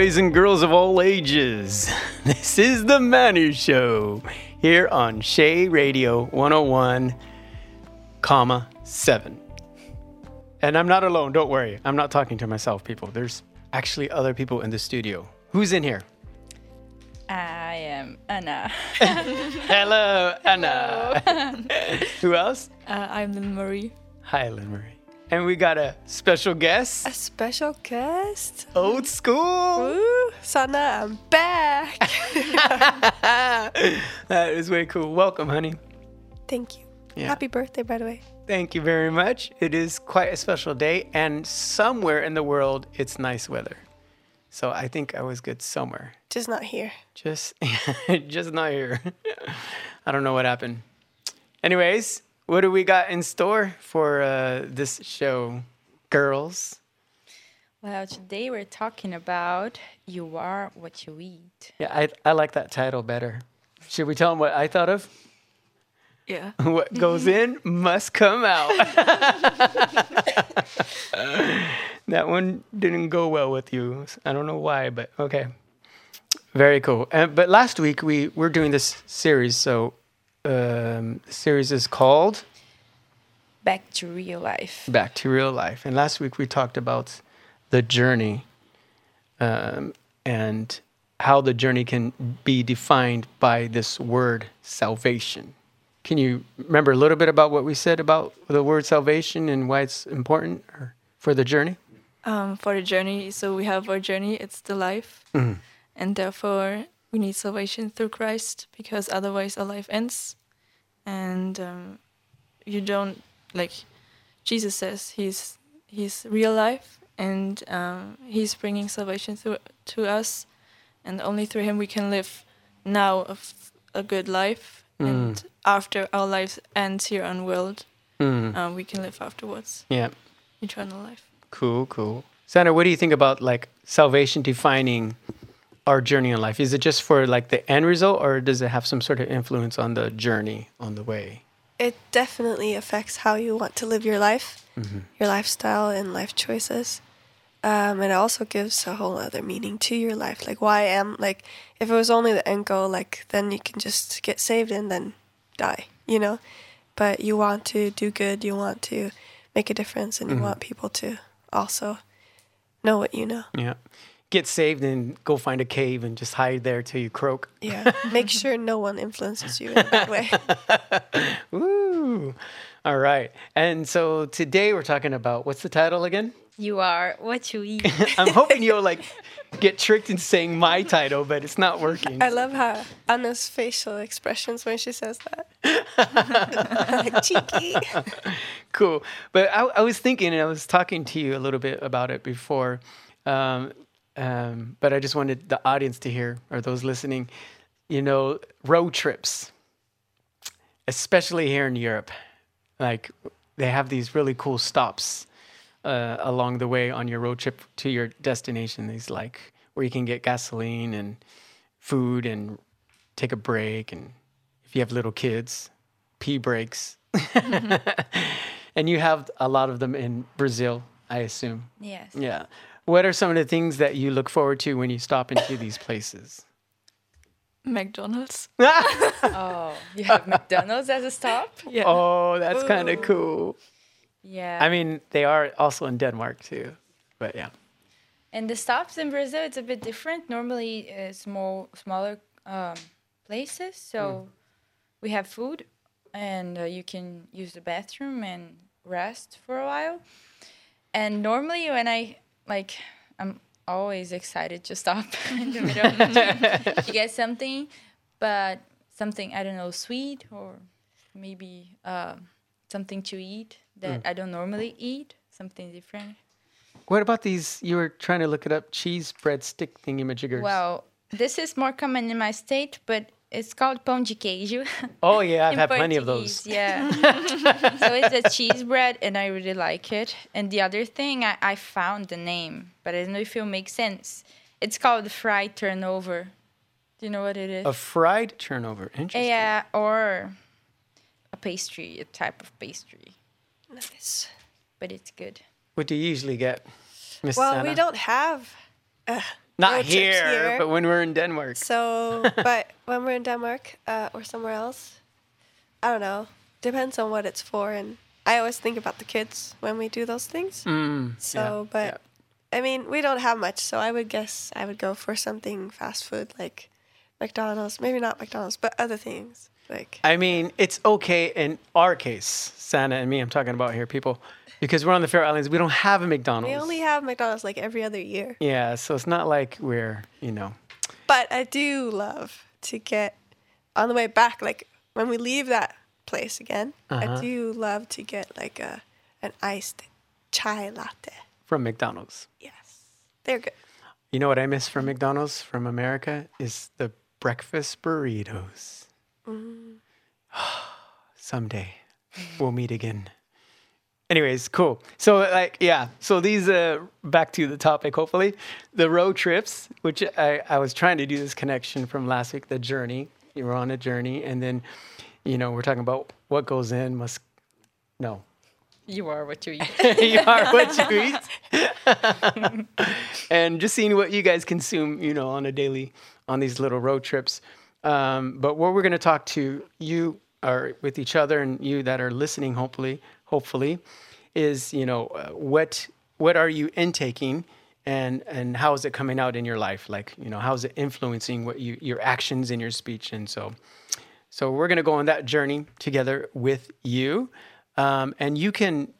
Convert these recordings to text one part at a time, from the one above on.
Boys and girls of all ages, this is the Manu Show here on Shea Radio 101, comma 7. And I'm not alone, don't worry. I'm not talking to myself, people. There's actually other people in the studio. Who's in here? I am Anna. Hello, Anna. Who else? Uh, I'm Lynn Marie. Hi, Lynn Marie. And we got a special guest, A special guest? old school. Ooh, Sana, I'm back. that is way cool. Welcome, honey. Thank you. Yeah. Happy birthday, by the way. Thank you very much. It is quite a special day, and somewhere in the world, it's nice weather. So I think I was good somewhere. Just not here. Just, just not here. I don't know what happened. Anyways, what do we got in store for uh, this show, girls? Well, today we're talking about you are what you eat. Yeah, I, I like that title better. Should we tell them what I thought of? Yeah. What goes in must come out. that one didn't go well with you. I don't know why, but okay. Very cool. Uh, but last week we were doing this series, so um, the series is called Back to real life. Back to Real Life. And last week we talked about the journey um, and how the journey can be defined by this word salvation. Can you remember a little bit about what we said about the word salvation and why it's important or for the journey? um, for the journey. So we have our journey, it's the life. And therefore, we need salvation through Christ because otherwise our life ends. And um, you don't, like Jesus says, he's, he's real life and um, he's bringing salvation through, to us. And only through him we can live now a, f- a good life. And after our life ends here on world, Mm. um, we can live afterwards, Yeah, eternal life. cool, cool. Sandra, what do you think about like salvation defining our journey in life? Is it just for like the end result or does it have some sort of influence on the journey on the way? It definitely affects how you want to live your life, your lifestyle, and life choices. Um, and it also gives a whole other meaning to your life. Like, why am, like, if it was only the end goal, like, then you can just get saved and then die, you know? But you want to do good, you want to make a difference, and you want people to also know what you know. Yeah. Get saved and go find a cave and just hide there till you croak. Yeah. Make sure no one influences you in a bad way. Woo! All right. And so today we're talking about what's the title again? You are what you eat. I'm hoping you'll like get tricked into saying my title, but it's not working. I love how Anna's facial expressions when she says that. cheeky. cool. But I, I was thinking, and I was talking to you a little bit about it before, um, um, but I just wanted the audience to hear, or those listening, you know, road trips, especially here in Europe. Like they have these really cool stops uh, along the way on your road trip to your destination. These like where you can get gasoline and food and take a break, and if you have little kids, pee breaks. and you have a lot of them in Brazil, I assume. yes. Yeah. What are some of the things that you look forward to when you stop into these places? McDonald's. Oh, you have McDonald's as a stop? Yeah. oh, that's kind of cool. Yeah. I mean, they are also in Denmark too. But yeah. And the stops in Brazil, it's a bit different. Normally, uh, small, smaller um, places. So we have food, and uh, you can use the bathroom and rest for a while. And normally, when I like, I'm always excited to stop in the middle of the trip to get something, but something I don't know, sweet or maybe um something to eat that I don't normally eat, something different. What about these? You were trying to look it up cheese bread stick thingy-majiggers. Well, this is more common in my state, but it's called pão de queijo. Oh, yeah, I've in had plenty of those. Yeah. so it's a cheese bread, and I really like it. And the other thing, I, I found the name, but I don't know if it'll make sense. It's called fried turnover. Do you know what it is? A fried turnover. Interesting. yeah, or a pastry, a type of pastry, Nice. but it's good. What do you usually get? Miss Well, Anna? we don't have. Uh, Not here, here. but when we're in Denmark. so, but when we're in Denmark uh, or somewhere else, I don't know. Depends on what it's for, and I always think about the kids when we do those things. Mm, So, yeah, but yeah. I mean, we don't have much, so I would guess I would go for something fast food like McDonald's. Maybe not McDonald's, but other things like. I mean, it's okay in our case, Sana and me. I'm talking about here, people, because we're on the Faroe Islands. We don't have a McDonald's. We only have McDonald's like every other year. yeah, so it's not like we're, you know. But I do love to get on the way back, like when we leave that place again. Uh-huh. I do love to get like a an iced chai latte. from McDonald's. Yes, they're good. You know what I miss from McDonald's from America is the breakfast burritos. Someday we'll meet again. Anyways, cool. So like yeah, so these uh back to the topic hopefully. The road trips, which I I was trying to do this connection from last week, the journey. You were on a journey and then you know, we're talking about what goes in must no, You are what you eat. you are what you eat. and just seeing what you guys consume, you know, on a daily, on these little road trips. Um, but what we're going to talk to you or with each other and you that are listening, hopefully, hopefully, is you know uh, what what are you intaking and and how is it coming out in your life? Like you know, how is it influencing what you your actions and your speech? And so, so we're going to go on that journey together with you. Um, and you can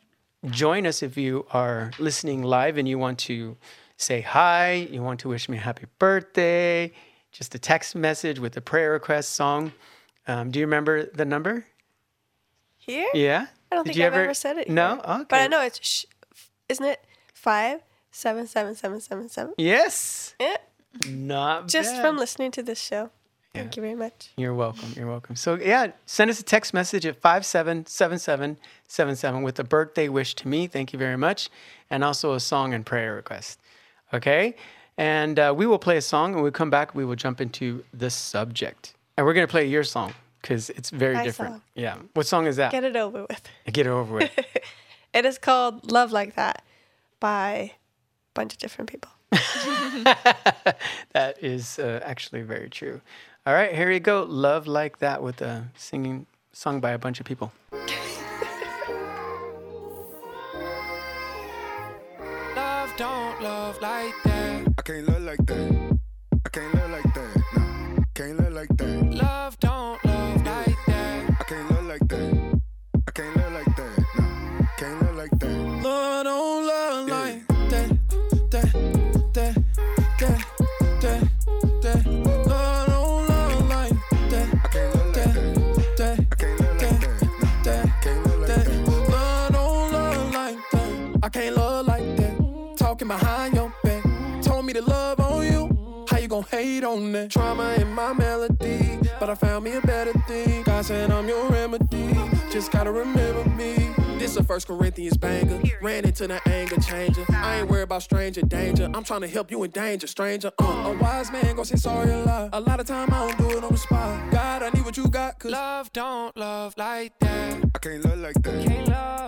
join us if you are listening live and you want to say hi, you want to wish me a happy birthday, just a text message with a prayer request song. Um, do you remember the number? Here? Yeah. I don't Did think you I've ever, said it. No. here. Okay. But I know it's. Sh- isn't it five seven seven seven seven seven? Yes. Yeah. Not Just bad. from listening to this show. Yeah. Thank you very much. You're welcome. You're welcome. So yeah, send us a text message at five seven seven seven seven seven with a birthday wish to me. Thank you very much, and also a song and prayer request. Okay, and uh, we will play a song, and we come back, we will jump into the subject, and we're gonna play your song because it's very My different. song. Yeah. What song is that? Get it over with. Get it over with. It is called Love Like That by a bunch of different people. that is uh, actually very true. All right, here you go. Love like that with a singing sung by a bunch of people. Love don't love like that. I can't love like that. Gon' hate on that? Trauma in my melody. But I found me a better thing. God said I'm your remedy. Just gotta remember me. This a First Corinthians banger. Ran into the anger changer. I ain't worried about stranger danger. I'm trying to help you in danger, stranger. Uh, a wise man gon' say sorry a lot. A lot of time I don't do it on the spot. God, I need what you got. Cause love don't love like that. I can't love like that. Can't love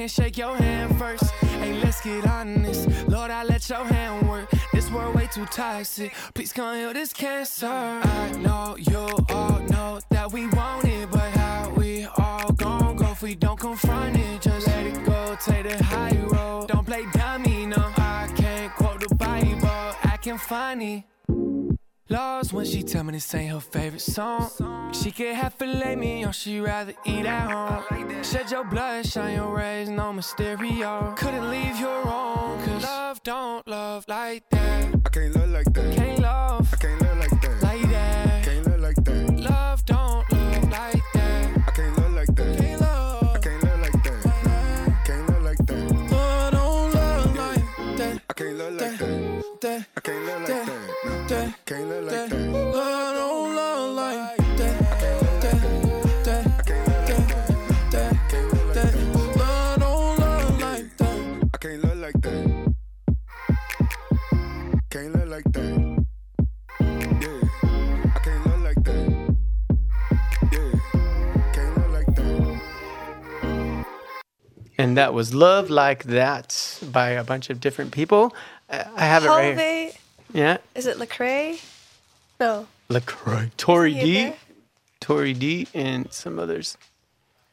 can't shake your hand first? Hey, let's get honest. Lord, I let your hand work. This world way too toxic. Please come heal this cancer. I know you all know that we want it, but how we all gon' go if we don't confront it? Just let it go, take the high road. Don't play dummy, no. I can't quote the Bible, acting funny. Lost when she tell me this ain't her favorite song. She can't have filet mignon, she rather eat at home. Shed your blood, shine your rays, no Mysterio. Couldn't leave your wrong, cause love don't love like that. I can't love like that. Can't love I can't love like that. like that. Can't love like that. Love don't love like that. I can't love like that. Can't love, I can't love like that. Can't love like that. love don't love like that. I can't love like that that. Can't live like that. I don't love like that. Can't look like that. Can't look like that. And that was Love Like That by a bunch of different people. Uh, I have it right here. Yeah. is it Lecrae? No. LaCroix. Tori D. Tori D and some others.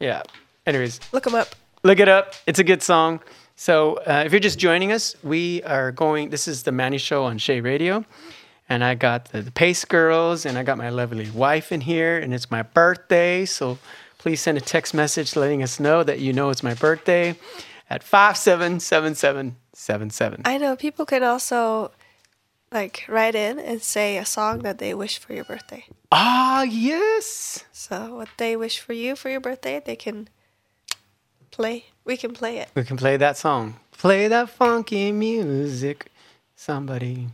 Yeah. Anyways, Look them up. look it up. It's a good song. So uh, if you're just joining us, we are going. This is the Mannie Show on Shea Radio, and I got the, the PAIS Girls, and I got my lovely wife in here, and it's my birthday. So please send a text message letting us know that you know it's my birthday at five seven seven seven seven seven. I know people can also like write in and say a song that they wish for your birthday. Ah, yes. So what they wish for you for your birthday, they can play. We can play it. We can play that song. Play that funky music. Somebody.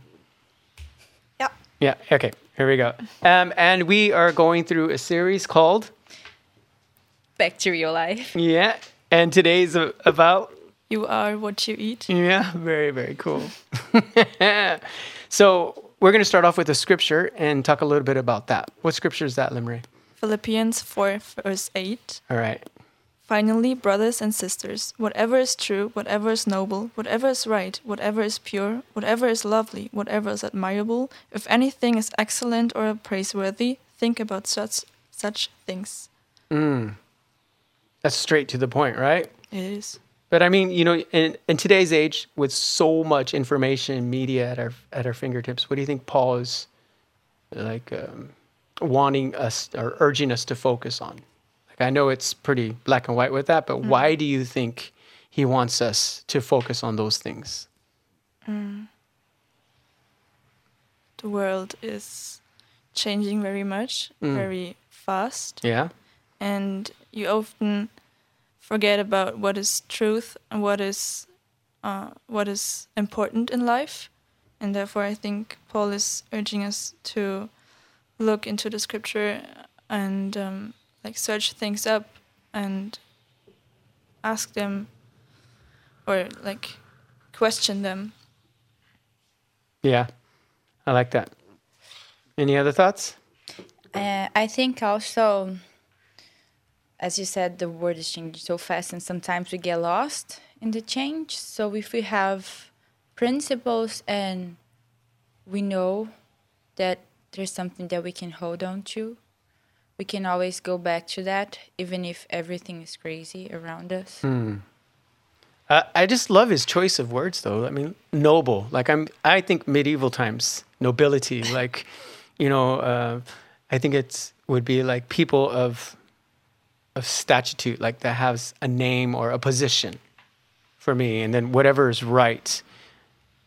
Yeah. Yeah, okay. Here we go. Um, and we are going through a series called Back to real life. Yeah. And today's a- about You are what you eat. yeah, very very cool. so, we're going to start off with a scripture and talk a little bit about that. What scripture is that, Limray? Philippians 4, verse 8. All right. Finally, brothers and sisters, whatever is true, whatever is noble, whatever is right, whatever is pure, whatever is lovely, whatever is admirable, if anything is excellent or praiseworthy, think about such such things. Mm. That's straight to the point, right? It is. But I mean, you know, in, in today's age, with so much information and media at our at our fingertips, what do you think Paul is like um, wanting us or urging us to focus on? Like, I know it's pretty black and white with that, but mm. why do you think he wants us to focus on those things? Mm. The world is changing very much, mm. very fast. Yeah, and you often forget about what is truth and what is uh, what is important in life, and therefore I think Paul is urging us to look into the scripture and um, like search things up and ask them or like question them. yeah, I like that. Any other thoughts? Uh, I think also, as you said, the world is changing so fast, and sometimes we get lost in the change. So if we have principles and we know that there's something that we can hold on to, we can always go back to that, even if everything is crazy around us. Uh, I just love his choice of words, though. I mean, noble. Like I'm, I think medieval times nobility. Like, you know, uh, I think it would be like people of of statute, like that has a name or a position for me, and then whatever is right.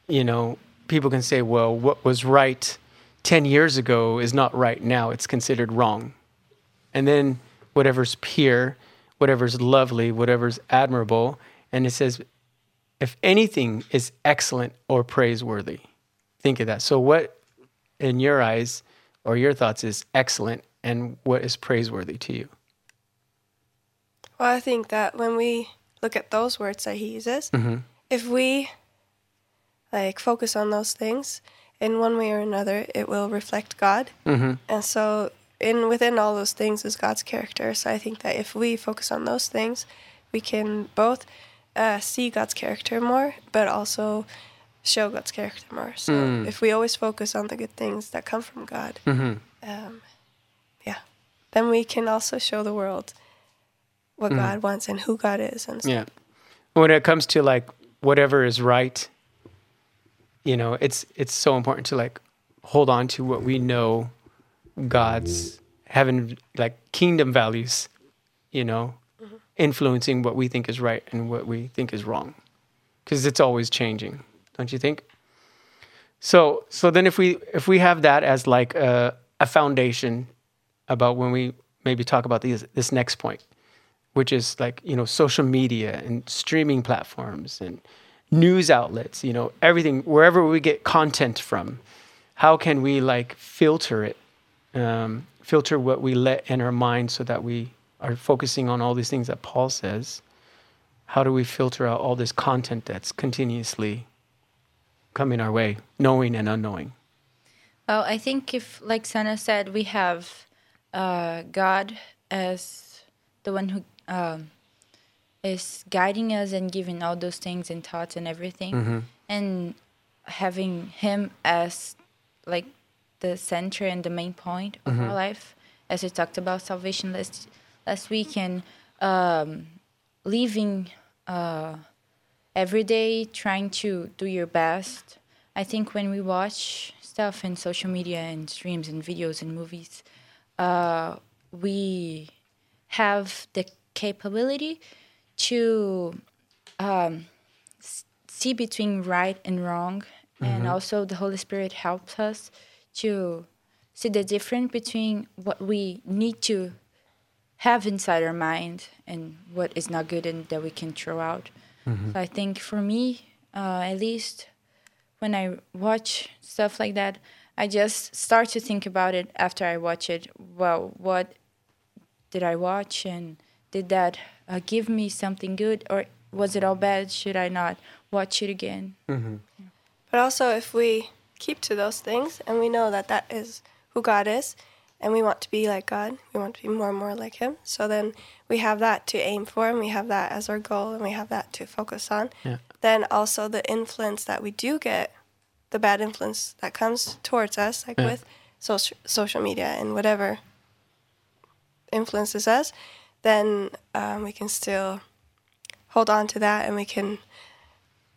You know, people can say, well, what was right ten years ago is not right now. It's considered wrong, and then whatever's pure, whatever's lovely, whatever's admirable, and it says, if anything is excellent or praiseworthy, think of that. So, what in your eyes or your thoughts is excellent, and what is praiseworthy to you? Well, I think that when we look at those words that he uses, if we like focus on those things in one way or another, it will reflect God. Mm-hmm. And so, in within all those things is God's character. So I think that if we focus on those things, we can both uh, see God's character more, but also show God's character more. So Mm. if we always focus on the good things that come from God, Mm-hmm. um, yeah, then we can also show the world what mm. God wants and who God is and stuff. Yeah. When it comes to like whatever is right, you know, it's it's so important to like hold on to what we know God's heaven like kingdom values, you know, mm-hmm. influencing what we think is right and what we think is wrong. Cuz it's always changing, don't you think? So so then if we if we have that as like a a foundation about when we maybe talk about these this next point which is like you know social media and streaming platforms and news outlets you know everything wherever we get content from how can we like filter it um, filter what we let in our mind so that we are focusing on all these things that paul says? How do we filter out all this content that's continuously coming our way knowing and unknowing? Well, I think if, like Sana said, we have uh, God as the one who um, is guiding us and giving all those things and thoughts and everything, Mm-hmm. and having Him as like the center and the main point of Mm-hmm. our life, as we talked about salvation last last week, and um, living uh, every day, trying to do your best. I think when we watch stuff in social media and streams and videos and movies, uh, we have the capability to um, see between right and wrong, and also the Holy Spirit helps us to see the difference between what we need to have inside our mind and what is not good and that we can throw out. So I think for me, uh, at least when I watch stuff like that, I just start to think about it after I watch it. Well, what did I watch and did that uh, give me something good or was it all bad? Should I not watch it again? But also, if we keep to those things and we know that that is who God is, and we want to be like God, we want to be more and more like Him. So then we have that to aim for, and we have that as our goal, and we have that to focus on. Yeah. Then also the influence that we do get, the bad influence that comes towards us, like Yeah. with social social media and whatever influences us, then um, we can still hold on to that, and we can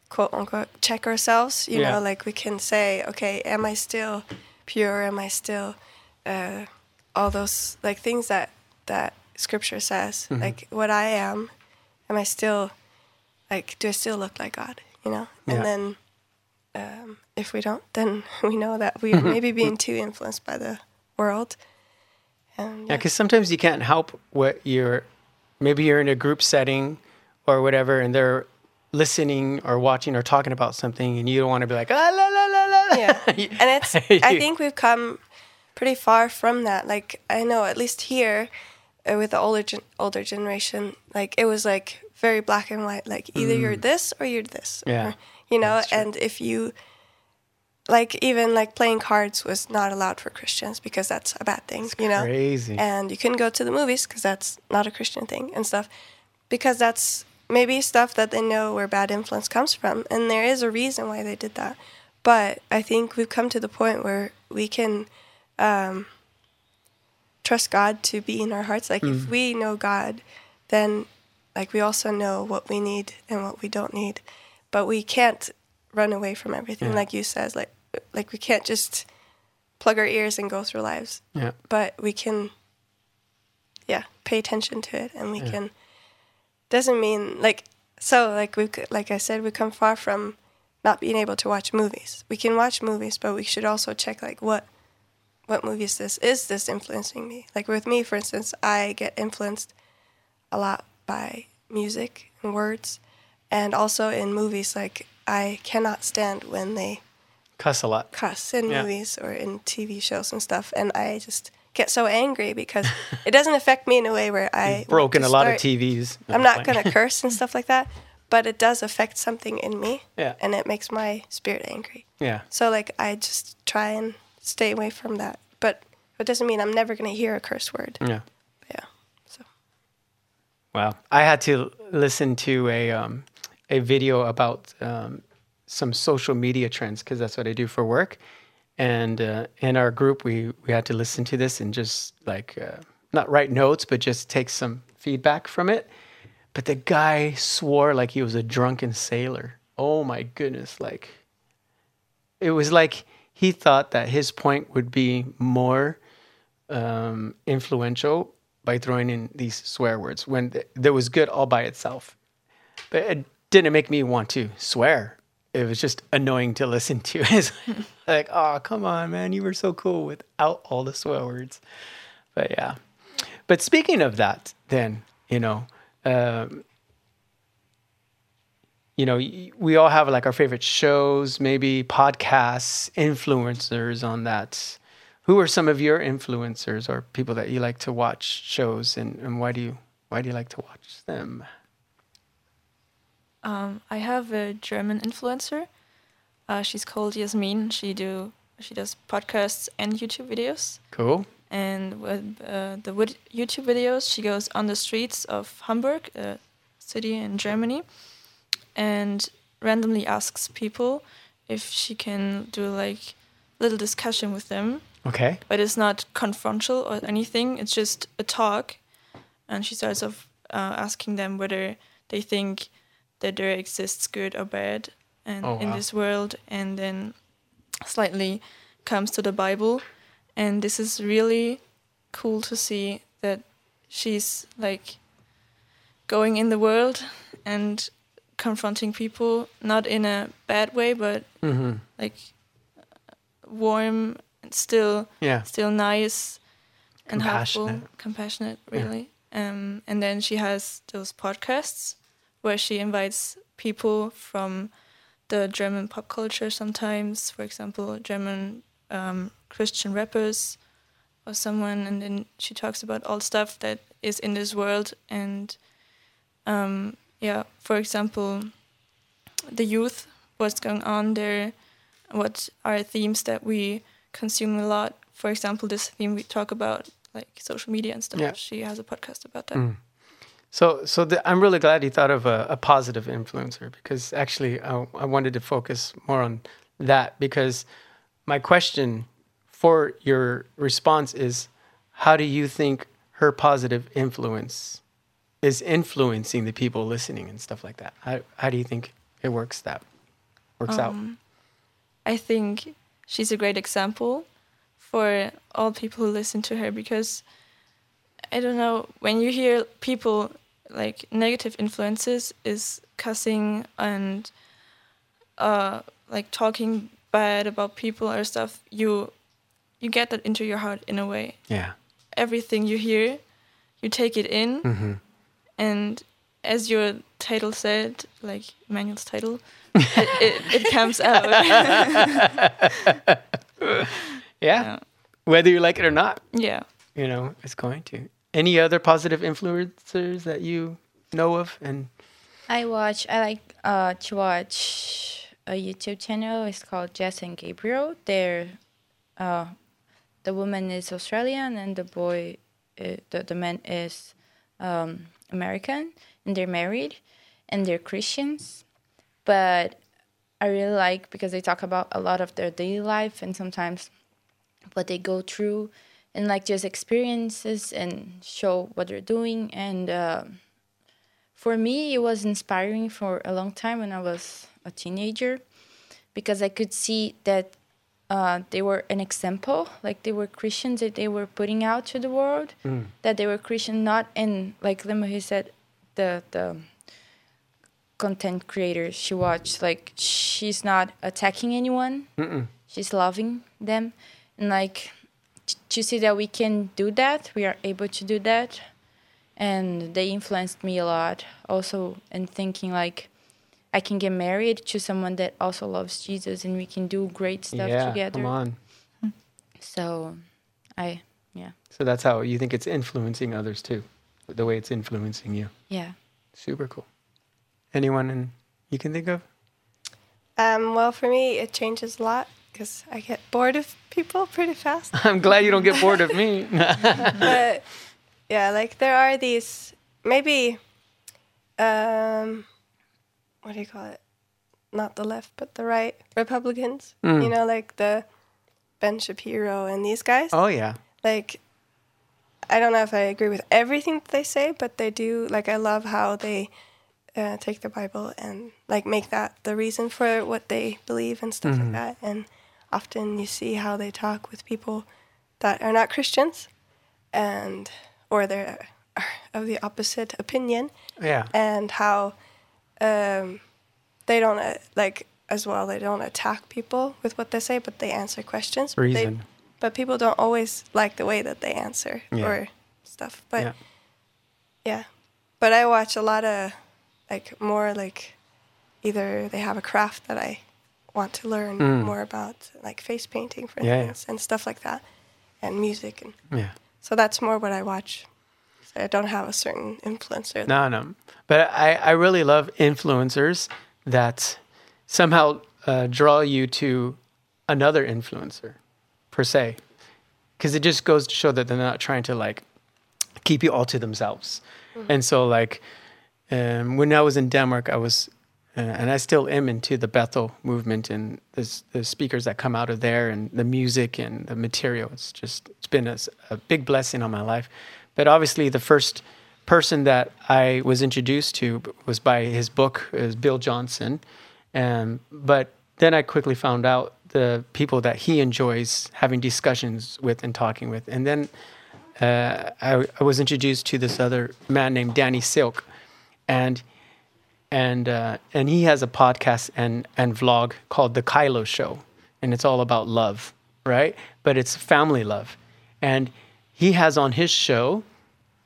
quote unquote check ourselves you Yeah. know like we can say okay am i still pure am i still uh, all those like things that that scripture says Mm-hmm. like what i am am i still like do i still look like god you know and Yeah. then um, if we don't then we know that we are maybe being too influenced by the world and Yeah, because sometimes you can't help what you're. Maybe you're in a group setting or whatever, and they're listening or watching or talking about something, and you don't want to be like, ah, la la la la. la." yeah and it's i think we've come pretty far from that like i know at least here uh, with the older gen- older generation like it was like very black and white like either you're this or you're this Mm. Yeah, or, you know and if you like even like playing cards was not allowed for christians because that's a bad thing you know crazy. and you couldn't go to the movies because that's not a Christian thing and stuff, because that's maybe stuff that they know where bad influence comes from, and there is a reason why they did that. But I think we've come to the point where we can um, trust God to be in our hearts. Like if we know God, then like we also know what we need and what we don't need, but we can't run away from everything. Yeah. Like you says, like like we can't just plug our ears and go through lives yeah, but we can yeah pay attention to it and we Yeah. can doesn't mean like so like we like i said we come far from not being able to watch movies we can watch movies but we should also check like what what movie is this is this influencing me like with me for instance i get influenced a lot by music and words and also in movies like i cannot stand when they cuss a lot. cuss in Yeah. movies or in TV shows and stuff, and I just get so angry because it doesn't affect me in a way where I want Broken a lot of TVs. I'm not gonna curse and stuff like that, but it does affect something in me, Yeah. and it makes my spirit angry. Yeah, So like I just try and stay away from that, but it doesn't mean I'm never gonna hear a curse word. yeah. Yeah. So Wow. I had to listen to a um, a video about um, some social media trends because that's what I do for work. And uh, in our group, we we had to listen to this and just like uh, not write notes, but just take some feedback from it. But the guy swore like he was a drunken sailor. Oh my goodness! Like it was like he thought that his point would be more um, influential by throwing in these swear words when th- there was good all by itself. But it didn't make me want to swear. It was just annoying to listen to. It's like, oh, come on, man, you were so cool without all the swear words. But yeah. But speaking of that, then you know, um, you know, we all have like our favorite shows, maybe podcasts, influencers on that. Who are some of your influencers or people that you like to watch shows, and, and why do you why do you like to watch them? Um, I have a German influencer. Uh, she's called Yasmin. She do she does podcasts and YouTube videos. Cool. And with uh, the YouTube videos, she goes on the streets of Hamburg, a city in Germany, and randomly asks people if she can do like little discussion with them Okay. but it's not confrontational or anything. It's just a talk, and she starts off uh, asking them whether they think that there exists good or bad, and Oh, in this world, and then slightly comes to the Bible, and this is really cool to see that she's like going in the world and confronting people, not in a bad way, but Mm-hmm. like warm and still Yeah. still nice and helpful, Compassionate. compassionate, Yeah. really. Um, and then she has those podcasts where she invites people from the German pop culture sometimes, for example, German um, Christian rappers or someone, and then she talks about all stuff that is in this world. And um, yeah, for example, the youth, what's going on there, what are themes that we consume a lot. For example, this theme we talk about, like social media and stuff. Yeah. She has a podcast about that. Mm. So, so the, I'm really glad you thought of a, a positive influencer because actually I, I wanted to focus more on that because my question for your response is how do you think her positive influence is influencing the people listening and stuff like that? How, how do you think it works that works out? Um, I think she's a great example for all people who listen to her because I don't know when you hear people like negative influences is cussing and uh like talking bad about people or stuff you you get that into your heart in a way Yeah. everything you hear you take it in Mm-hmm. and as your title said like Manuel's title it, it, it comes out Yeah. Yeah. Whether you like it or not, yeah you know, it's going to. Any other positive influencers that you know of? And I watch. I like uh, to watch a YouTube channel. It's called Jess and Gabriel. They're uh, the woman is Australian and the boy, uh, the the man is um, American, and they're married, and they're Christians. But I really like because they talk about a lot of their daily life and sometimes what they go through and like just experiences and show what they're doing. And. um for me, it was inspiring for a long time when I was a teenager because I could see that uh, they were an example, like they were Christians that they were putting out to the world, that they were Christian, not in, like Lima said, the, the content creators she watched, like she's not attacking anyone, she's loving them. And like to see that we can do that, we are able to do that and they influenced me a lot also in thinking like i can get married to someone that also loves jesus and we can do great stuff yeah, together come on. so i yeah So that's how you think it's influencing others too, the way it's influencing you. yeah Super cool. Anyone in, you can think of? Um, well, for me, it changes a lot because I get bored of people pretty fast. I'm glad you don't get bored of me. but yeah, like there are these maybe um what do you call it? Not the left, but the right Republicans. You know, like the Ben Shapiro and these guys. oh yeah. Like I don't know if I agree with everything that they say, but they do like I love how they uh, take the Bible and like make that the reason for what they believe and stuff like that. And often you see how they talk with people that are not Christians and or they're of the opposite opinion Yeah. and how um, they don't uh, like as well they don't attack people with what they say but they answer questions But they- Reason. but people don't always like the way that they answer Yeah. or stuff but Yeah. yeah. but i watch a lot of like more like either they have a craft that i want to learn more about like face painting for Mm. Yeah, yeah. instance and stuff like that and music and Yeah. so that's more what i watch so i don't have a certain influencer No, no. But I, I really love influencers that somehow uh, draw you to another influencer, per se. Because it just goes to show that they're not trying to like keep you all to themselves. And so, like, um, when I was in Denmark, I was, and I still am into the Bethel movement and the, the speakers that come out of there and the music and the material. It's just, it's been a big blessing on my life. But obviously, the first person that I was introduced to was by his book, is Bill Johnson. Um, but then I quickly found out the people that he enjoys having discussions with and talking with. And then uh, I, I was introduced to this other man named Danny Silk, and and uh, and he has a podcast and and vlog called the KYLO Show, and it's all about love, right? But it's family love, and he has on his show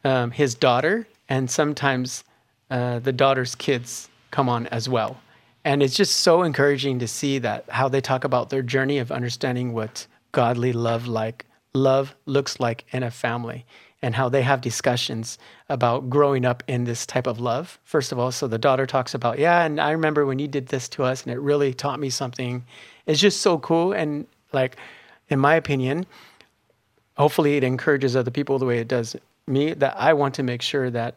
um, his daughter, and sometimes uh, the daughter's kids come on as well. And it's just so encouraging to see that how they talk about their journey of understanding what godly love like love looks like in a family and how they have discussions about growing up in this type of love. First of all, so the daughter talks about, yeah, and I remember when you did this to us and it really taught me something. It's just so cool and like in my opinion, hopefully it encourages other people the way it does me that I want to make sure that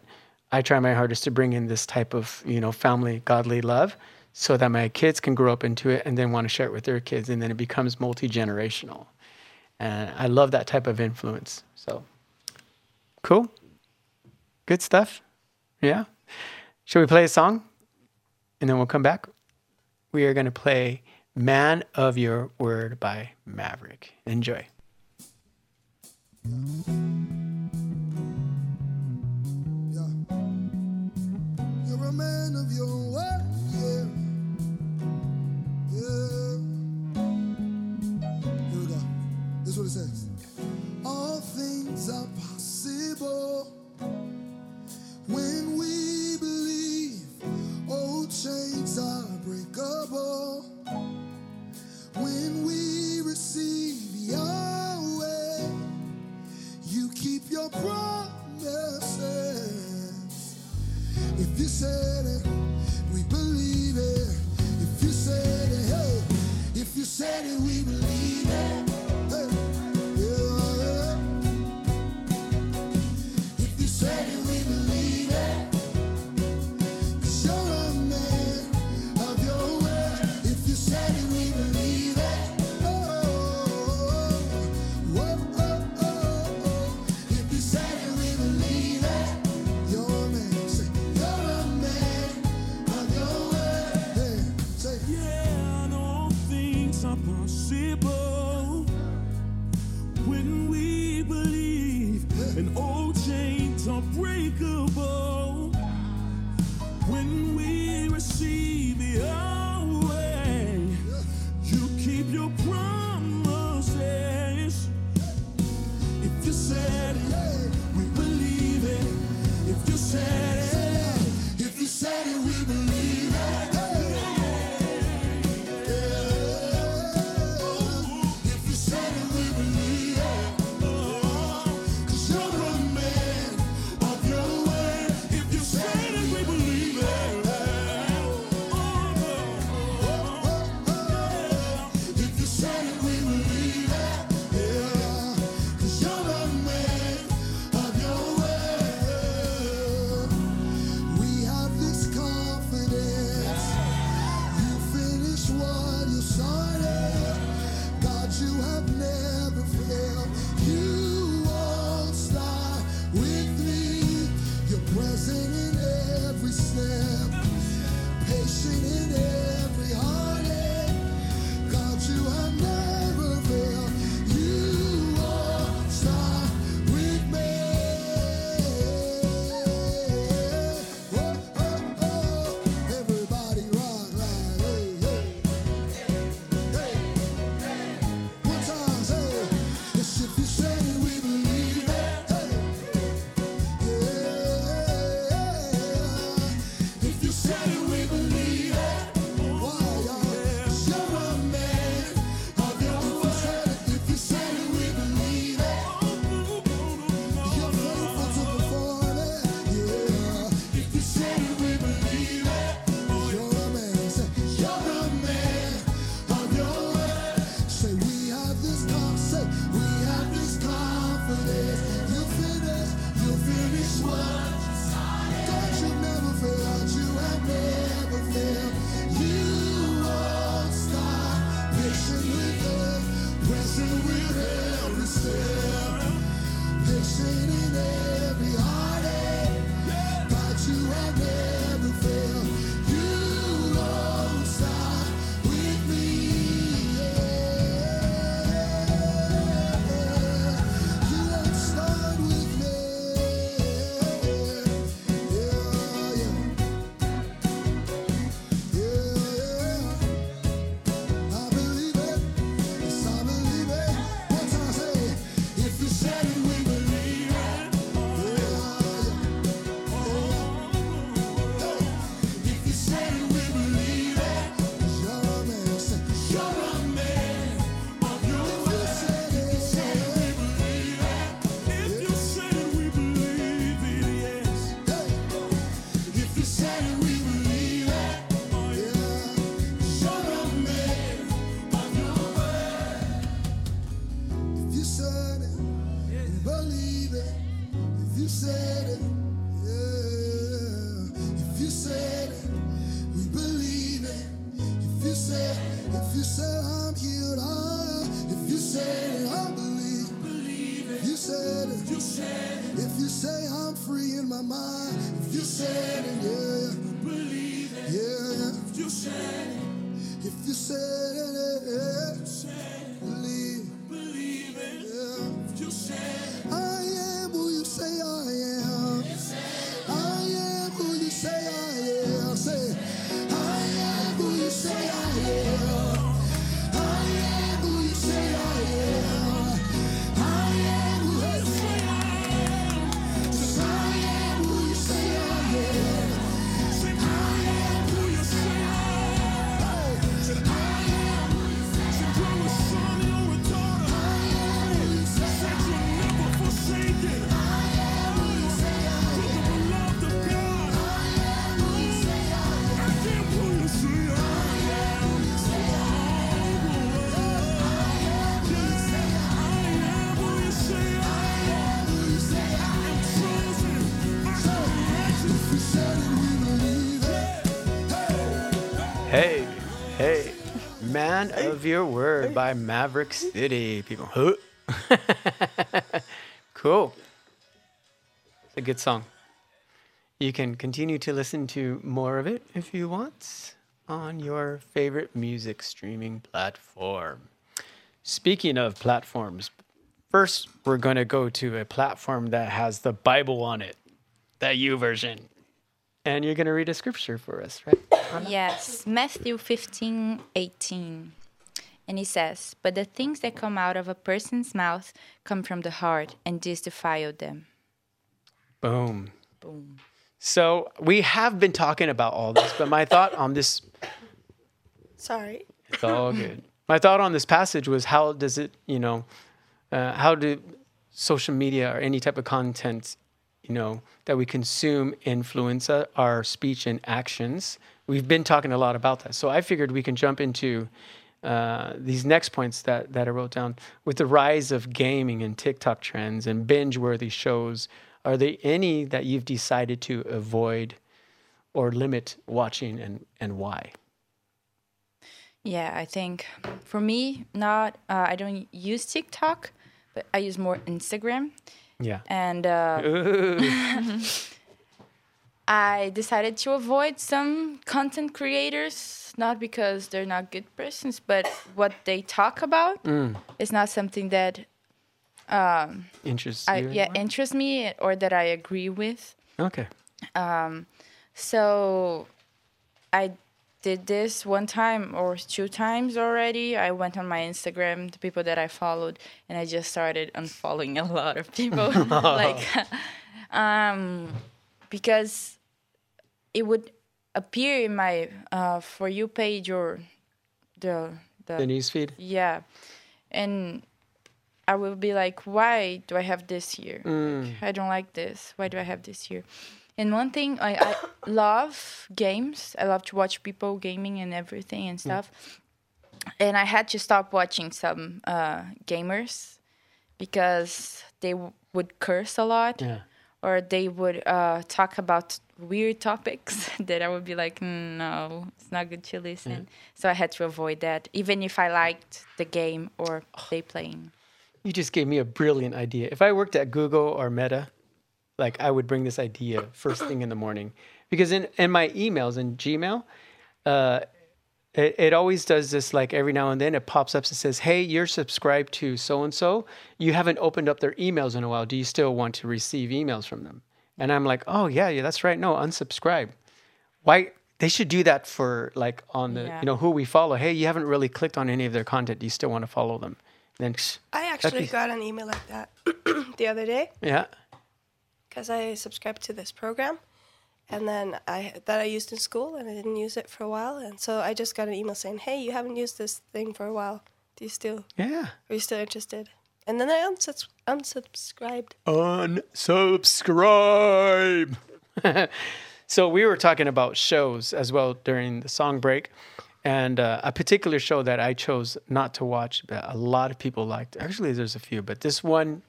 I try my hardest to bring in this type of, you know, family godly love so that my kids can grow up into it and then want to share it with their kids and then it becomes multi-generational. And I love that type of influence. So cool. Good stuff. Yeah. Shall we play a song? And then we'll come back. We are going to play Man of Your Word by Maverick. Enjoy. Yeah. You're a man of your word, yeah. Yeah. Here we go. This is what it says. All things are possible when we believe. Old chains are breakable when we receive way. You keep your promises. If you said it, we believe it. If you said it, hey, if you said it, we believe. If of Your Word by Maverick City. People, huh? cool. It's a good song. You can continue to listen to more of it if you want on your favorite music streaming platform. Speaking of platforms, first we're going to go to a platform that has the Bible on it, the YouVersion. And you're going to read a scripture for us, right? Yes, Matthew 15, 18. And he says, But the things that come out of a person's mouth come from the heart, and this defile them. Boom. Boom. So we have been talking about all this, but my thought on this, Sorry. it's all good. My thought on this passage was how does it, you know, uh, how do social media or any type of content, you know, that we consume influence uh, our speech and actions? We've been talking a lot about that. So I figured we can jump into uh, these next points that, that I wrote down. With the rise of gaming and TikTok trends and binge worthy shows, are there any that you've decided to avoid or limit watching and, and why? Yeah, I think for me, not, uh, I don't use TikTok, but I use more Instagram. Yeah. And uh. I decided to avoid some content creators, not because they're not good persons, but what they talk about is not something that um, Interests I, yeah interests me or that I agree with. Okay. So I did this one time or two times already. I went on my Instagram, the people that I followed, and I just started unfollowing a lot of people. like, um, because it would appear in my uh, for you page or the the The newsfeed? yeah, and I will be like, why do I have this here? Mm. I don't like this. Why do I have this here? And one thing I, I love games. I love to watch people gaming and everything and stuff. And I had to stop watching some uh, gamers because they w- would curse a lot Yeah. or they would uh, talk about weird topics that I would be like, "Mm, no, it's not good to listen. So I had to avoid that, even if I liked the game or they playing. You just gave me a brilliant idea. If I worked at Google or Meta, like I would bring this idea first thing in the morning because in, in my emails in Gmail, uh, it, it always does this like every now and then it pops up and says, Hey, you're subscribed to so and so. You haven't opened up their emails in a while. Do you still want to receive emails from them? And I'm like, Oh, yeah, yeah, that's right. No, unsubscribe. Why? They should do that for like on the, Yeah. you know, who we follow. Hey, you haven't really clicked on any of their content. Do you still want to follow them? then, I actually got an email like that the other day yeah. because I subscribed to this program, and then I that I used in school, and I didn't use it for a while, and so I just got an email saying, "Hey, you haven't used this thing for a while. Do you still Yeah. are you still interested?" And then I unsubs- unsubscribed. Unsubscribe. so we were talking about shows as well during the song break, and uh, a particular show that I chose not to watch, but a lot of people liked. Actually, there's a few, but this one,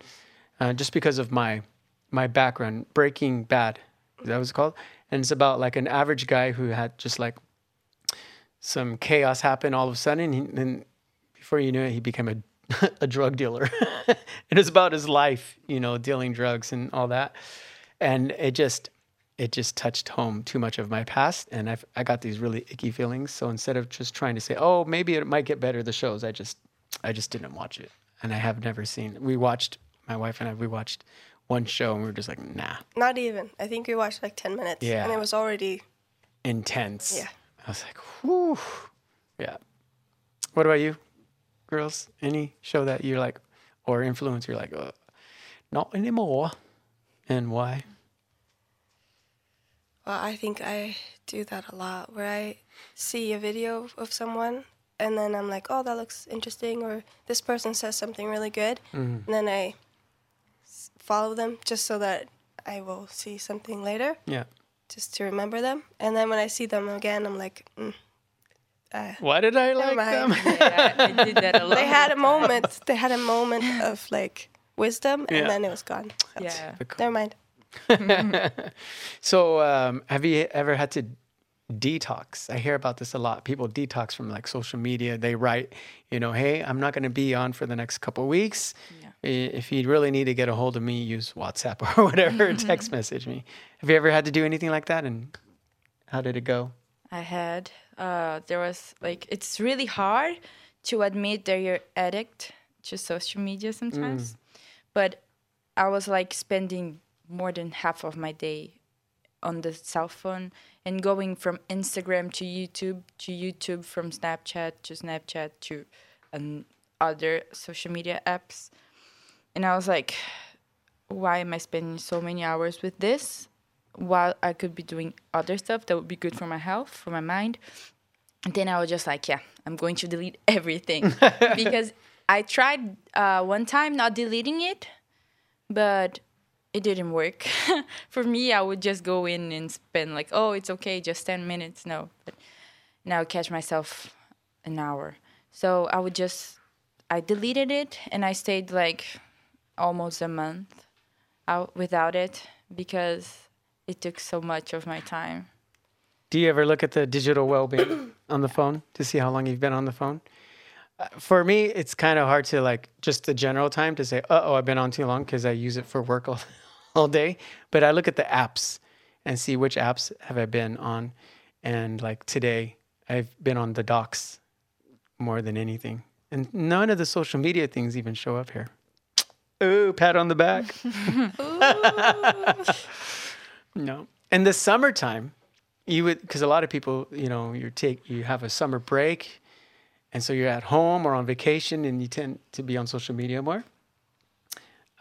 uh, just because of my my background, Breaking Bad. That was called, and it's about like an average guy who had just like some chaos happen all of a sudden, and, he, and before you knew it, he became a a drug dealer. it was about his life, you know, dealing drugs and all that, and it just it just touched home too much of my past, and I I got these really icky feelings. So instead of just trying to say, oh, maybe it might get better, the shows, I just I just didn't watch it, and I have never seen. We watched my wife and I. We watched one show, and we were just like, nah, Not even. I think we watched like 10 minutes. Yeah. And it was already, intense. Yeah. I was like, whew. Yeah. What about you, girls? Any show that you're like, or influence you're like, uh, not anymore, and why? well, I think I do that a lot where I see a video of someone and then I'm like, oh, that looks interesting, or this person says something really good. And then I s- follow them just so that I will see something later, Yeah. just to remember them. And then when I see them again, I'm like, mm, uh, Why did I like mind. them? Yeah, I did that a lot. they had a moment. They had a moment of like wisdom, and Yeah. then it was gone. So, Yeah. Never mind. so, um, have you ever had to detox? I hear about this a lot. People detox from like social media. They write, you know, hey, I'm not going to be on for the next couple of weeks. Yeah. If you really need to get a hold of me, use WhatsApp or whatever, text message me. Have you ever had to do anything like that? And how did it go? I had. Uh, there was like it's really hard to admit that you're addict to social media sometimes, but I was like spending more than half of my day on the cell phone and going from Instagram to YouTube to YouTube from Snapchat to Snapchat to um, other social media apps, and I was like, why am I spending so many hours with this? While I could be doing other stuff that would be good for my health, for my mind. And then I was just like, yeah, I'm going to delete everything because I tried uh, one time not deleting it, but it didn't work. for me, I would just go in and spend like, oh, it's okay, just 10 minutes. No, but now I catch myself an hour. So I would just, I deleted it and I stayed like almost a month out without it because it took so much of my time. Do you ever look at the digital well-being on the phone to see how long you've been on the phone? Uh, For me, it's kind of hard to like just the general time to say, "Uh oh, I've been on too long" because I use it for work all, all day. But I look at the apps and see which apps have I been on, and like today, I've been on the docs more than anything, and none of the social media things even show up here. Ooh, pat on the back. no. In the summertime, you would because a lot of people, you know, you take you have a summer break, and so you're at home or on vacation, and you tend to be on social media more.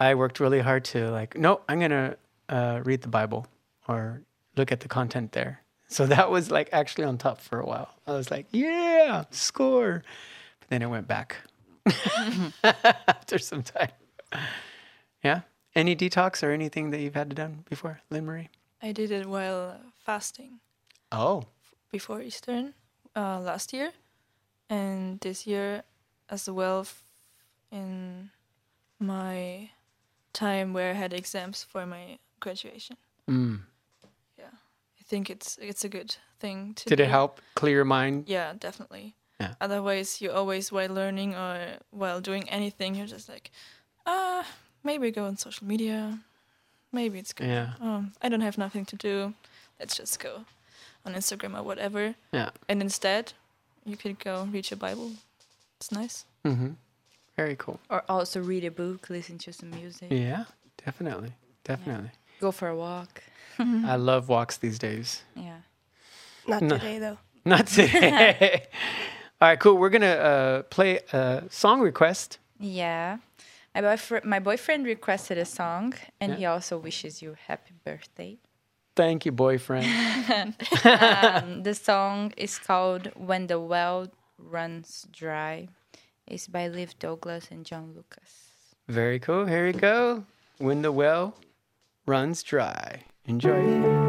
I worked really hard to like, no, I'm gonna uh, read the Bible or look at the content there. So that was like actually on top for a while. I was like, yeah, score. But then it went back after some time. Yeah. Any detox or anything that you've had to done before, Lynn Marie? I did it while fasting Oh, before Easter uh, last year, and this year as well in my time where I had exams for my graduation. mm. Yeah, I think it's it's a good thing to. did it help clear your mind? Yeah, definitely. Yeah. Otherwise, you always while learning or while doing anything, you're just like, ah, maybe go on social media. Maybe it's good. Yeah. Um, I don't have nothing to do. Let's just go on Instagram or whatever. Yeah. And instead, you could go read your Bible. It's nice. Mm-hmm. Very cool. Or also read a book, listen to some music, Yeah, definitely. Definitely. go for a walk. I love walks these days. Yeah. Not No. today though. Not today. All right, cool. We're going to uh, play a song request. Yeah. My boyfriend, my boyfriend requested a song, and Yeah. he also wishes you happy birthday. Thank you, boyfriend. Um, the song is called "When the Well Runs Dry." It's by Liv Douglas and John Lucas. Very cool. Here we go. When the well runs dry. Enjoy.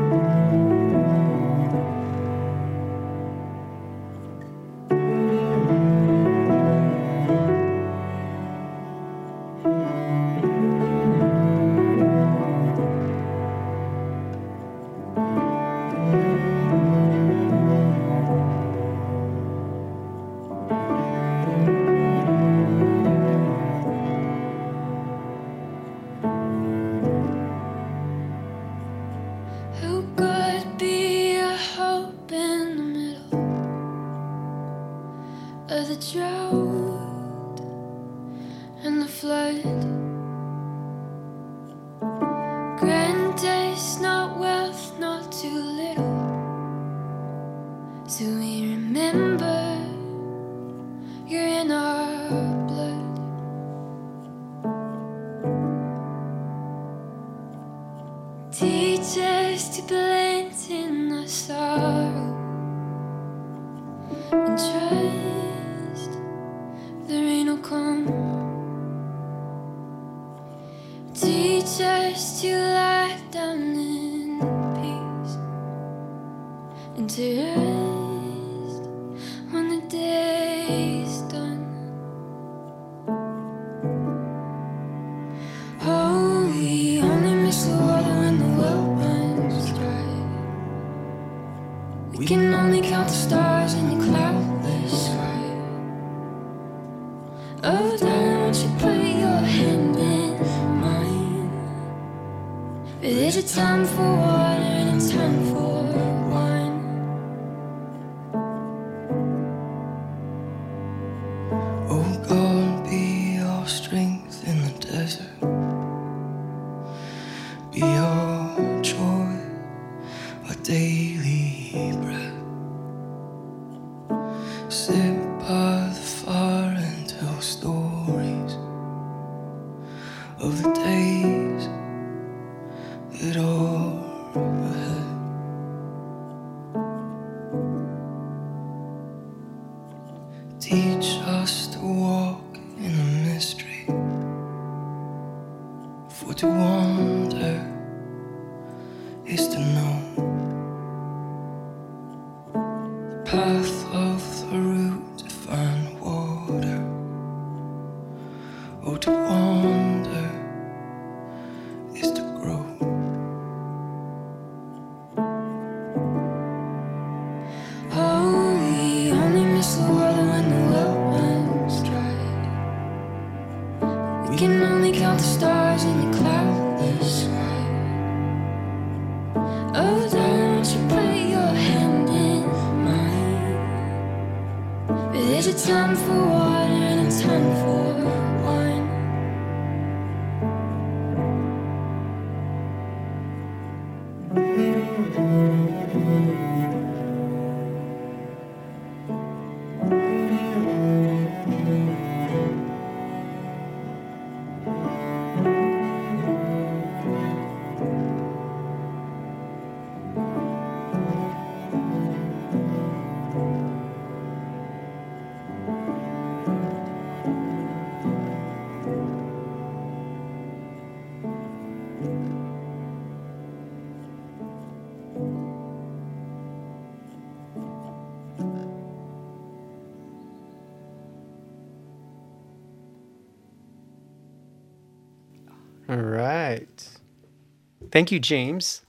Thank you, James.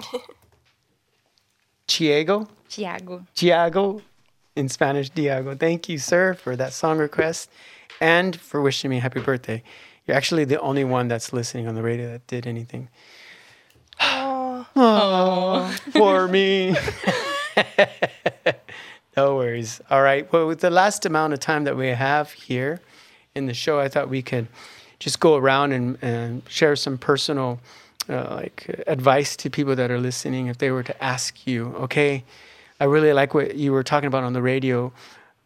Chiego? Tiago. Tiago in Spanish, Diago. Thank you, sir, for that song request and for wishing me happy birthday. You're actually the only one that's listening on the radio that did anything. Oh, for me. no worries. All right. Well, with the last amount of time that we have here in the show, I thought we could just go around and, and share some personal uh, like advice to people that are listening if they were to ask you okay i really like what you were talking about on the radio.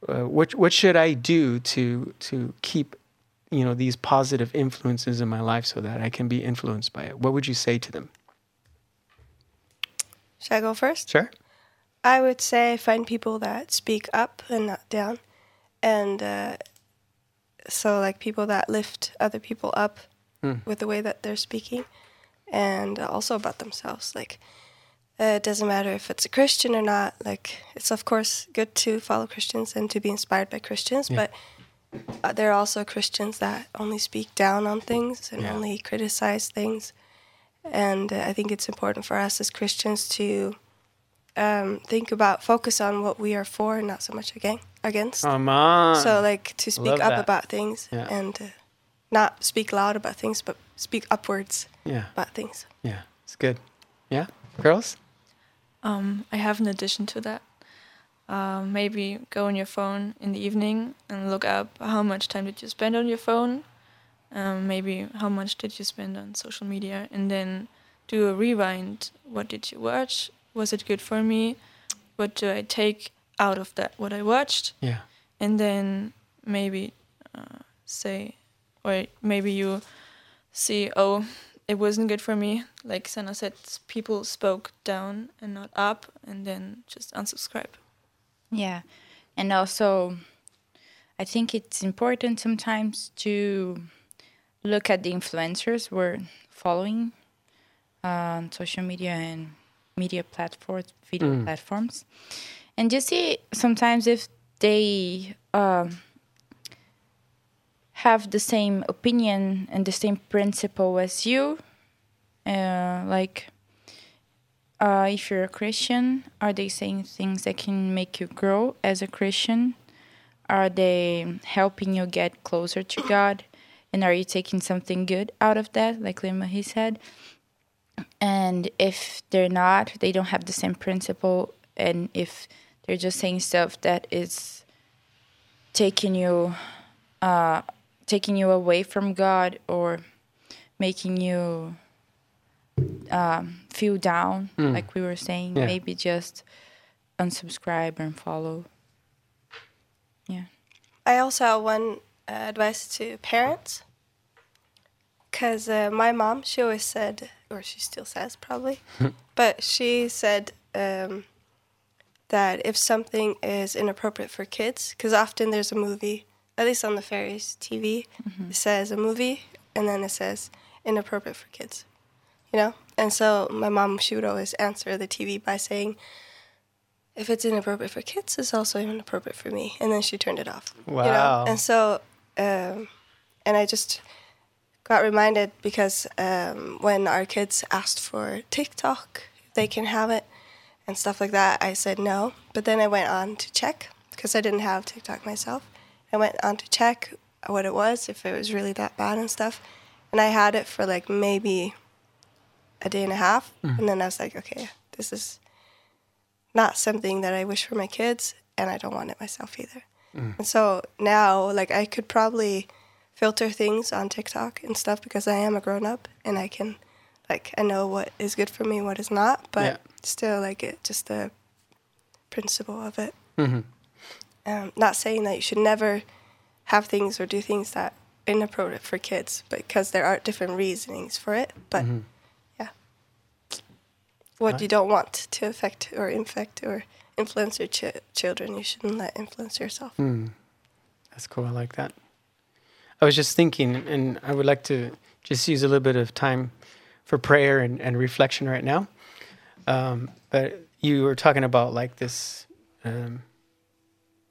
Uh, what what should i do to to keep you know these positive influences in my life so that i can be influenced by it? What would you say to them? Should I go first? sure. I would say find people that speak up and not down, and uh, so like people that lift other people up with the way that they're speaking, and also about themselves. Like uh, it doesn't matter if it's a Christian or not. Like it's of course good to follow Christians and to be inspired by Christians, Yeah. but uh, there are also Christians that only speak down on things and Yeah. only criticize things. And uh, I think it's important for us as Christians to um, think about, focus on what we are for and not so much again, against. come on so, like, to speak love up that. about things Yeah. and uh, not speak loud about things, but speak upwards yeah about things. yeah it's good yeah girls Um, I have an addition to that. uh, maybe go on your phone in the evening and look up how much time did you spend on your phone, um, maybe how much did you spend on social media, and then do a rewind. What did you watch? Was it good for me? What do I take out of that? What I watched, Yeah. and then maybe uh, say, or maybe you see, oh, it wasn't good for me. Like Sana said, people spoke down and not up, and then just unsubscribe. Yeah. And also, I think it's important sometimes to look at the influencers we're following on social media and media platforms, video Mm. platforms, and you see sometimes if they um, have the same opinion and the same principle as you. Uh, like, uh, if you're a Christian, are they saying things that can make you grow as a Christian? Are they helping you get closer to God? And are you taking something good out of that, like Lima he said? And if they're not, they don't have the same principle, and if they're just saying stuff that is taking you, uh, taking you away from God or making you um, feel down, Mm. like we were saying, Yeah. maybe just unsubscribe and follow. Yeah. I also have one uh, advice to parents. Because uh, my mom, she always said, or she still says probably, but she said um, that if something is inappropriate for kids, because often there's a movie, at least on the fairies TV, it says a movie and then it says inappropriate for kids, you know? And so my mom, she would always answer the TV by saying, if it's inappropriate for kids, it's also inappropriate for me. And then she turned it off. You Wow. know? And so, um, and I just got reminded because um, when our kids asked for TikTok, they can have it and stuff like that, I said no. But then I went on to check because I didn't have TikTok myself. I went on to check what it was, if it was really that bad and stuff. And I had it for like maybe a day and a half. And then I was like, okay, this is not something that I wish for my kids, and I don't want it myself either. And so now, like, I could probably filter things on TikTok and stuff because I am a grown up and I can, like, I know what is good for me, what is not, but Yeah. still, like, it just the principle of it. Mhm. Um, not saying that you should never have things or do things that inappropriate for kids, because there are different reasonings for it. But yeah, what Right. you don't want to affect or infect or influence your ch- children, you shouldn't let influence yourself. Mm. That's cool. I like that. I was just thinking, and I would like to just use a little bit of time for prayer and, and reflection right now. Um, but you were talking about like this, um,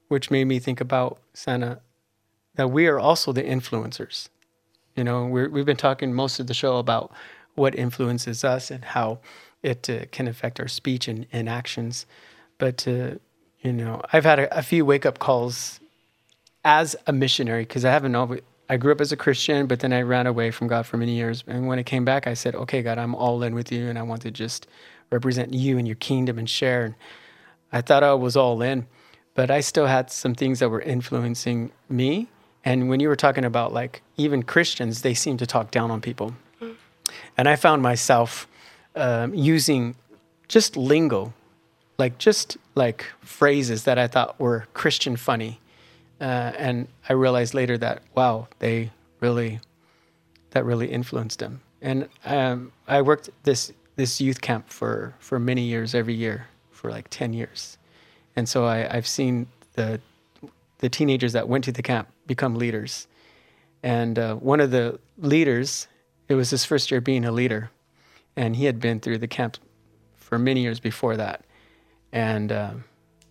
which made me think about Sana, that we are also the influencers. You know, we're, we've been talking most of the show about what influences us and how it uh, can affect our speech and, and actions. But, uh, you know, I've had a, a few wake up calls as a missionary because I haven't always. I grew up as a Christian, but then I ran away from God for many years. And when I came back, I said, "Okay, God, I'm all in with you, and I want to just represent you and your kingdom and share." And I thought I was all in, but I still had some things that were influencing me. And when you were talking about like even Christians, they seem to talk down on people, and I found myself um, using just lingo, like just like phrases that I thought were Christian funny uh, and I realized later that wow, they really that really influenced them. And um, I worked this this youth camp for for many years, every year for like ten years, and so I, I've seen the the teenagers that went to the camp become leaders. And uh, one of the leaders, it was his first year being a leader, and he had been through the camp for many years before that. And um,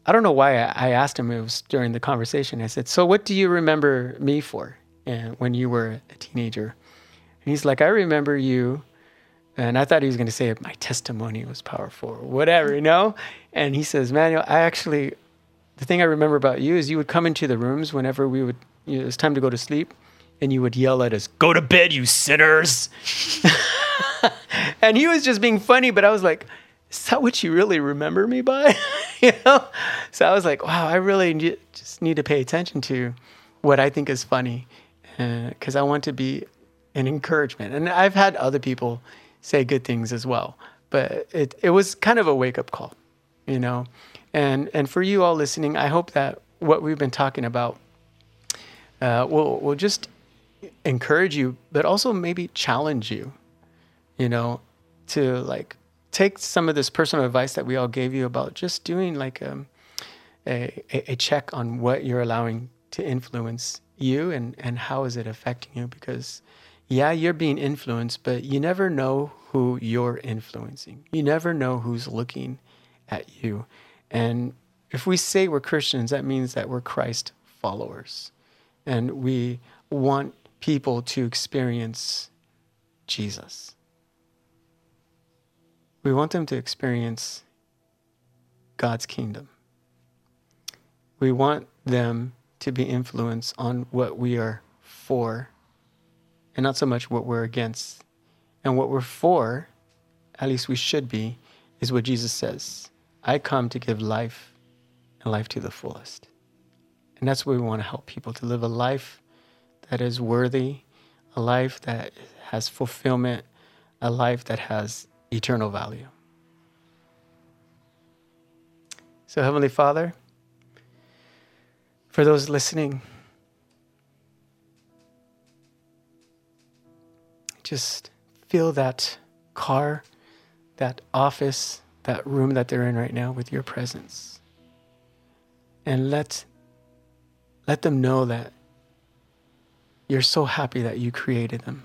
I don't know why I, asked him. It was during the conversation. I said, "So, what do you remember me for uh, when you were a teenager?" And he's like, "I remember you." And I thought he was going to say my testimony was powerful or whatever, you know. And he says, "Manuel, I actually, the thing I remember about you is you would come into the rooms whenever we would, you know, it was time to go to sleep, and you would yell at us, "Go to bed, you sinners!" and he was just being funny, but I was like, is that what you really remember me by? you know? So I was like, wow, I really just need to pay attention to what I think is funny because I want to be an encouragement. And I've had other people say good things as well, but it, it was kind of a wake up call, you know? And, and for you all listening, I hope that what we've been talking about uh, will, will just encourage you, but also maybe challenge you, you know, to like take some of this personal advice that we all gave you about just doing like um, a, a check on what you're allowing to influence you and, and how is it affecting you? Because yeah you're being influenced but you never know who you're influencing. You never know who's looking at you. And if we say we're christians that means that we're christ followers. And we want people to experience jesus we want them to experience god's kingdom we want them to be influenced on what we are for and not so much what we're against. And what we're for, at least we should be, is what Jesus says I come to give life and life to the fullest. And that's what we want to help people to live a life that is worthy, a life that has fulfillment, a life that has eternal value. So, Heavenly Father, for those listening, just fill that car, that office, that room that they're in right now with your presence. And let, let them know that you're so happy that you created them.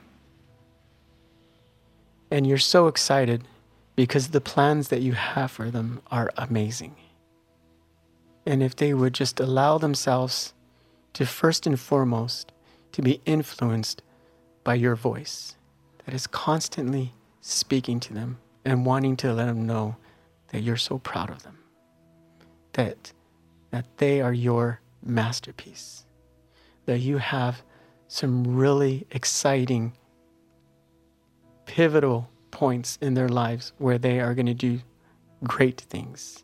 And you're so excited because the plans that you have for them are amazing. And if they would just allow themselves to first and foremost to be influenced by your voice that is constantly speaking to them and wanting to let them know that you're so proud of them that that they are your masterpiece that you have some really exciting pivotal points in their lives where they are going to do great things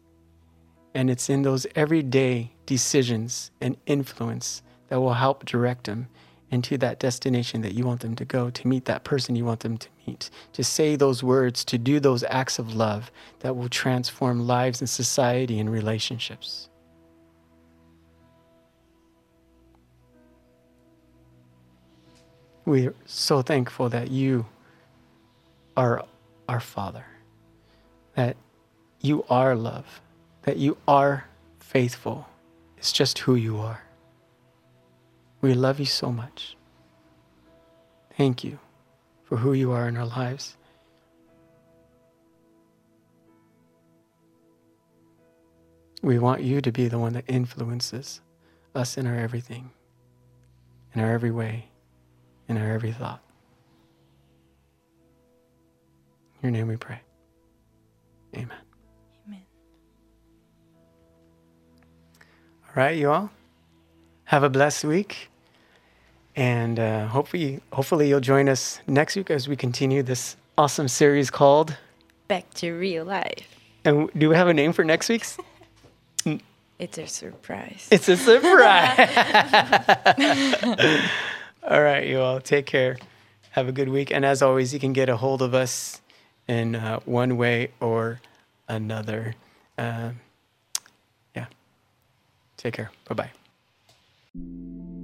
and it's in those everyday decisions and influence that will help direct them into that destination that you want them to go, to meet that person you want them to meet, to say those words, to do those acts of love that will transform lives and society and relationships. We're so thankful that you are our Father, that you are love, that you are faithful. It's just who you are. We love you so much. Thank you for who you are in our lives. We want you to be the one that influences us in our everything, in our every way, in our every thought. Your name we pray. Amen. Amen. All right, you all. Have a blessed week. And uh, hopefully, hopefully you'll join us next week as we continue this awesome series called. Back to real life. And do we have a name for next week's? It's a surprise. It's a surprise. all right, you all. Take care. Have a good week. And as always, you can get a hold of us in uh, one way or another. Uh, yeah. Take care. Bye bye.